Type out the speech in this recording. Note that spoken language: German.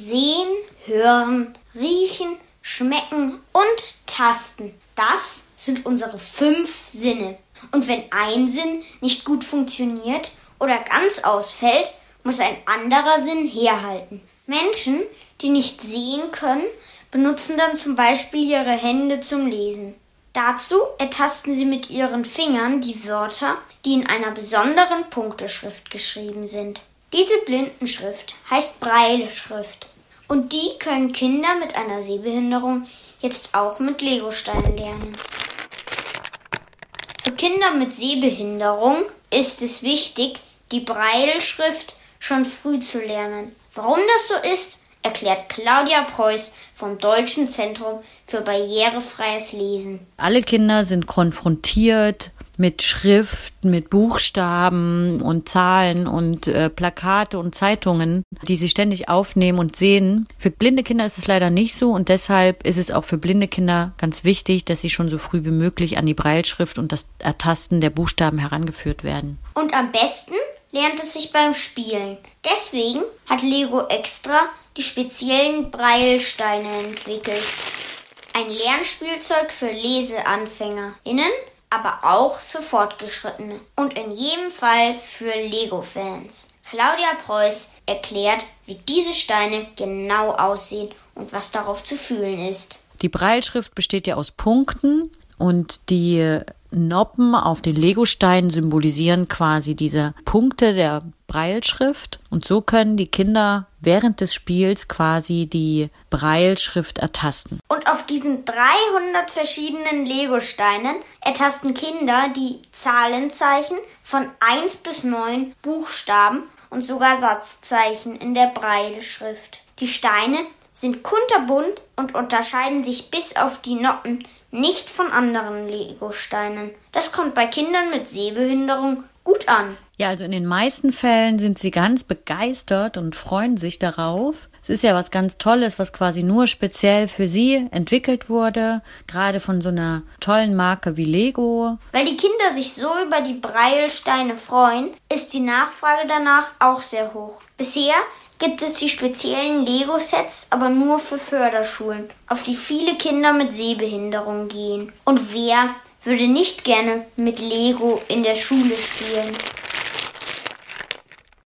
sehen, hören, riechen, schmecken und tasten. Das sind unsere fünf Sinne. Und wenn ein Sinn nicht gut funktioniert oder ganz ausfällt, muss ein anderer Sinn herhalten. Menschen, die nicht sehen können, benutzen dann zum Beispiel ihre Hände zum Lesen. Dazu ertasten sie mit ihren Fingern die Wörter, die in einer besonderen Punkteschrift geschrieben sind. Diese Blindenschrift heißt Breilschrift und die können Kinder mit einer Sehbehinderung jetzt auch mit Legosteinen lernen. Für Kinder mit Sehbehinderung ist es wichtig, die Breilschrift schon früh zu lernen. Warum das so ist, erklärt Claudia Preuß vom Deutschen Zentrum für barrierefreies Lesen. Alle Kinder sind konfrontiert mit Schrift, mit Buchstaben und Zahlen und äh, Plakate und Zeitungen, die sie ständig aufnehmen und sehen. Für blinde Kinder ist es leider nicht so und deshalb ist es auch für blinde Kinder ganz wichtig, dass sie schon so früh wie möglich an die Breilschrift und das Ertasten der Buchstaben herangeführt werden. Und am besten lernt es sich beim Spielen. Deswegen hat Lego extra die speziellen Breilsteine entwickelt. Ein Lernspielzeug für LeseanfängerInnen, aber auch für Fortgeschrittene. Und in jedem Fall für Lego-Fans. Claudia Preuß erklärt, wie diese Steine genau aussehen und was darauf zu fühlen ist. Die Breilschrift besteht ja aus Punkten und die Noppen auf den Legosteinen symbolisieren quasi diese Punkte der Breilschrift und so können die Kinder während des Spiels quasi die Breilschrift ertasten. Und auf diesen 300 verschiedenen Legosteinen ertasten Kinder die Zahlenzeichen von 1 bis 9 Buchstaben und sogar Satzzeichen in der Breilschrift. Die Steine sind kunterbunt und unterscheiden sich bis auf die Noppen nicht von anderen Legosteinen. Das kommt bei Kindern mit Sehbehinderung gut an. Ja, also in den meisten Fällen sind sie ganz begeistert und freuen sich darauf. Es ist ja was ganz Tolles, was quasi nur speziell für sie entwickelt wurde, gerade von so einer tollen Marke wie Lego. Weil die Kinder sich so über die Breilsteine freuen, ist die Nachfrage danach auch sehr hoch. Bisher gibt es die speziellen Lego-Sets aber nur für Förderschulen, auf die viele Kinder mit Sehbehinderung gehen. Und wer würde nicht gerne mit Lego in der Schule spielen?